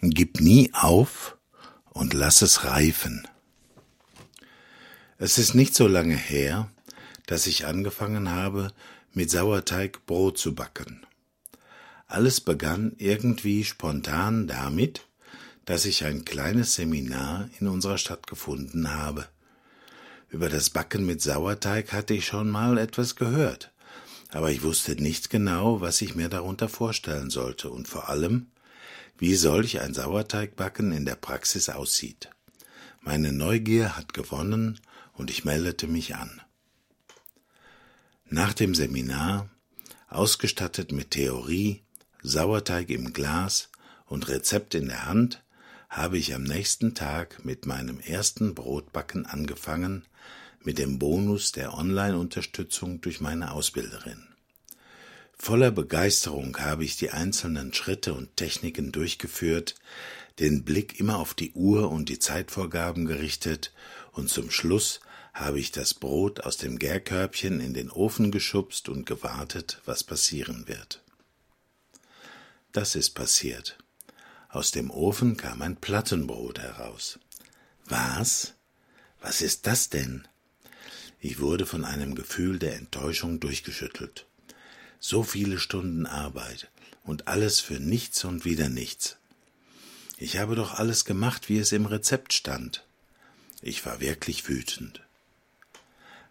Gib nie auf und lass es reifen. Es ist nicht so lange her, dass ich angefangen habe, mit Sauerteig Brot zu backen. Alles begann irgendwie spontan damit, dass ich ein kleines Seminar in unserer Stadt gefunden habe. Über das Backen mit Sauerteig hatte ich schon mal etwas gehört, aber ich wusste nicht genau, was ich mir darunter vorstellen sollte und vor allem, wie solch ein Sauerteigbacken in der Praxis aussieht. Meine Neugier hat gewonnen und ich meldete mich an. Nach dem Seminar, ausgestattet mit Theorie, Sauerteig im Glas und Rezept in der Hand, habe ich am nächsten Tag mit meinem ersten Brotbacken angefangen, mit dem Bonus der Online-Unterstützung durch meine Ausbilderin. Voller Begeisterung habe ich die einzelnen Schritte und Techniken durchgeführt, den Blick immer auf die Uhr und die Zeitvorgaben gerichtet, und zum Schluss habe ich das Brot aus dem Gärkörbchen in den Ofen geschubst und gewartet, was passieren wird. Das ist passiert. Aus dem Ofen kam ein Plattenbrot heraus. Was? Was ist das denn? Ich wurde von einem Gefühl der Enttäuschung durchgeschüttelt. So viele Stunden Arbeit und alles für nichts und wieder nichts. Ich habe doch alles gemacht, wie es im Rezept stand. Ich war wirklich wütend.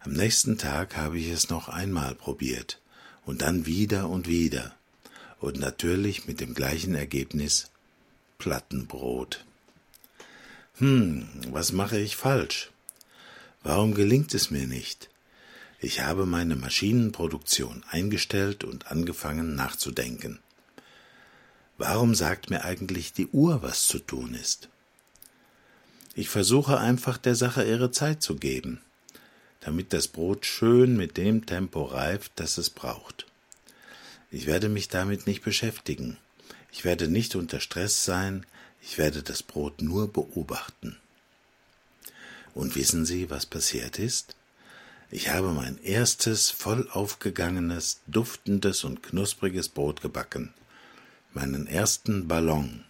Am nächsten Tag habe ich es noch einmal probiert und dann wieder und wieder und natürlich mit dem gleichen Ergebnis Plattenbrot. Hm, was mache ich falsch? Warum gelingt es mir nicht? Ich habe meine Maschinenproduktion eingestellt und angefangen nachzudenken. Warum sagt mir eigentlich die Uhr, was zu tun ist? Ich versuche einfach der Sache ihre Zeit zu geben, damit das Brot schön mit dem Tempo reift, das es braucht. Ich werde mich damit nicht beschäftigen. Ich werde nicht unter Stress sein, ich werde das Brot nur beobachten. Und wissen Sie, was passiert ist? Ich habe mein erstes voll aufgegangenes, duftendes und knuspriges Brot gebacken, meinen ersten Ballon.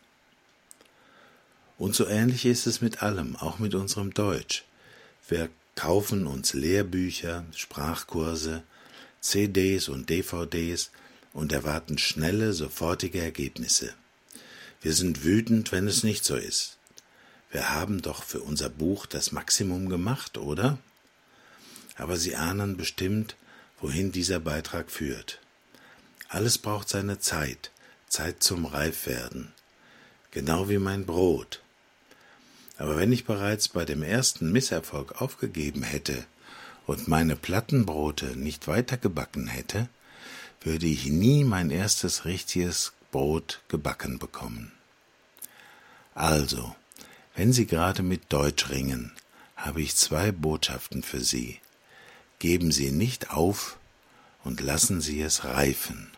Und so ähnlich ist es mit allem, auch mit unserem Deutsch. Wir kaufen uns Lehrbücher, Sprachkurse, CDs und DVDs und erwarten schnelle, sofortige Ergebnisse. Wir sind wütend, wenn es nicht so ist. Wir haben doch für unser Buch das Maximum gemacht, oder? Aber Sie ahnen bestimmt, wohin dieser Beitrag führt. Alles braucht seine Zeit, Zeit zum Reifwerden, genau wie mein Brot. Aber wenn ich bereits bei dem ersten Misserfolg aufgegeben hätte und meine Plattenbrote nicht weitergebacken hätte, würde ich nie mein erstes richtiges Brot gebacken bekommen. Also, wenn Sie gerade mit Deutsch ringen, habe ich zwei Botschaften für Sie. Geben Sie nicht auf und lassen Sie es reifen.